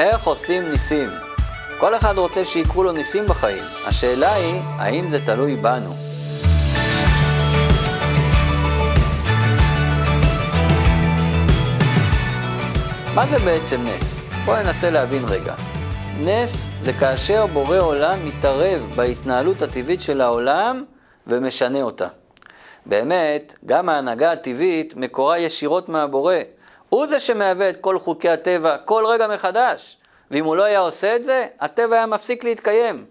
איך עושים ניסים? כל אחד רוצה שיקרו לו ניסים בחיים. השאלה היא, האם זה תלוי בנו? מה זה בעצם נס? בואו ננסה להבין רגע. נס זה כאשר בורא עולם מתערב בהתנהלות הטבעית של העולם ומשנה אותה. באמת, גם ההנהגה הטבעית מקורה ישירות מהבורא. הוא זה שמהווה את כל חוקי הטבע כל רגע מחדש. ואם הוא לא היה עושה את זה, הטבע היה מפסיק להתקיים.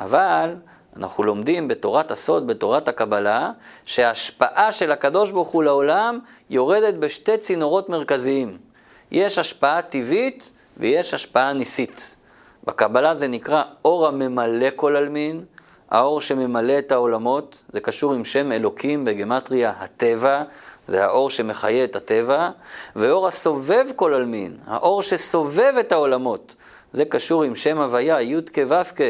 אבל אנחנו לומדים בתורת הסוד, בתורת הקבלה, שההשפעה של הקדוש ברוך הוא לעולם יורדת בשתי צינורות מרכזיים. יש השפעה טבעית ויש השפעה ניסית. בקבלה זה נקרא אור הממלא כל עלמין, האור שממלא את העולמות, זה קשור עם שם אלוקים בגמטריה הטבע, זה האור שמחיה את הטבע, ואור הסובב כל עלמין, האור שסובב את העולמות, זה קשור עם שם הוויה, י' כו'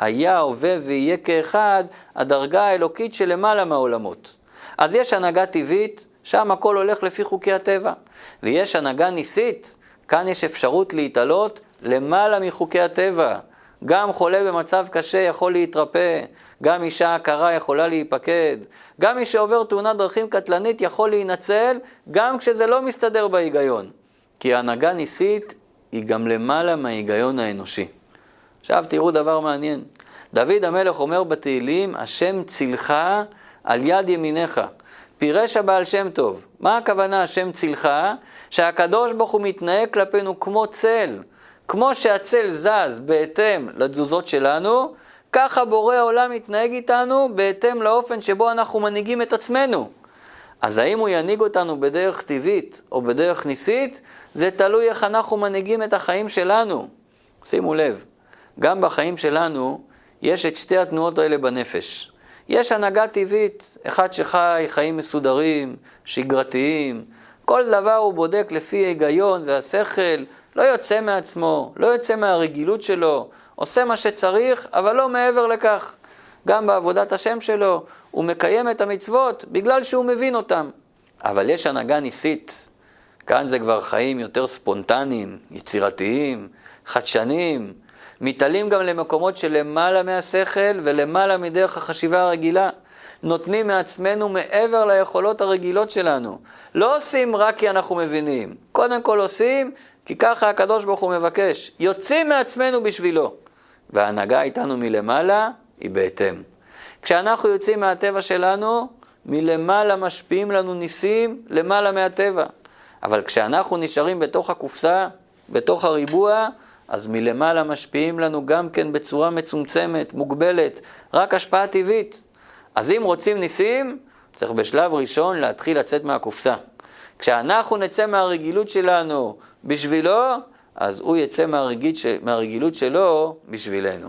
היה, הווה ויהיה כאחד, הדרגה האלוקית שלמעלה מהעולמות. אז יש הנהגה טבעית, שם הכל הולך לפי חוקי הטבע. ויש הנהגה ניסית, כאן יש אפשרות להתעלות למעלה מחוקי הטבע. גם חולה במצב קשה יכול להתרפא, גם אישה עקרה יכולה להיפקד, גם מי שעובר תאונת דרכים קטלנית יכול להינצל, גם כשזה לא מסתדר בהיגיון. כי הנהגה ניסית היא גם למעלה מההיגיון האנושי. עכשיו תראו דבר מעניין. דוד המלך אומר בתהילים, השם צילך על יד ימיניך. פירש הבעל שם טוב. מה הכוונה השם צילך? שהקדוש ברוך הוא מתנהג כלפינו כמו צל. כמו שהצל זז בהתאם לתזוזות שלנו, ככה בורא העולם מתנהג איתנו בהתאם לאופן שבו אנחנו מנהיגים את עצמנו. אז האם הוא ינהיג אותנו בדרך טבעית או בדרך ניסית, זה תלוי איך אנחנו מנהיגים את החיים שלנו. שימו לב, גם בחיים שלנו יש את שתי התנועות האלה בנפש. יש הנהגה טבעית, אחד שחי חיים מסודרים, שגרתיים, כל דבר הוא בודק לפי ההיגיון והשכל, לא יוצא מעצמו, לא יוצא מהרגילות שלו, עושה מה שצריך, אבל לא מעבר לכך. גם בעבודת השם שלו, הוא מקיים את המצוות בגלל שהוא מבין אותם. אבל יש הנהגה ניסית. כאן זה כבר חיים יותר ספונטניים, יצירתיים, חדשניים, מתעלים גם למקומות שלמעלה מהשכל ולמעלה מדרך החשיבה הרגילה. נותנים מעצמנו מעבר ליכולות הרגילות שלנו. לא עושים רק כי אנחנו מבינים. קודם כל עושים כי ככה הקדוש ברוך הוא מבקש. יוצאים מעצמנו בשבילו. וההנהגה איתנו מלמעלה היא בהתאם. כשאנחנו יוצאים מהטבע שלנו, מלמעלה משפיעים לנו ניסים למעלה מהטבע. אבל כשאנחנו נשארים בתוך הקופסה, בתוך הריבוע, אז מלמעלה משפיעים לנו גם כן בצורה מצומצמת, מוגבלת, רק השפעה טבעית. אז אם רוצים ניסים, צריך בשלב ראשון להתחיל לצאת מהקופסה. כשאנחנו נצא מהרגילות שלנו בשבילו, אז הוא יצא מהרגילות שלו בשבילנו.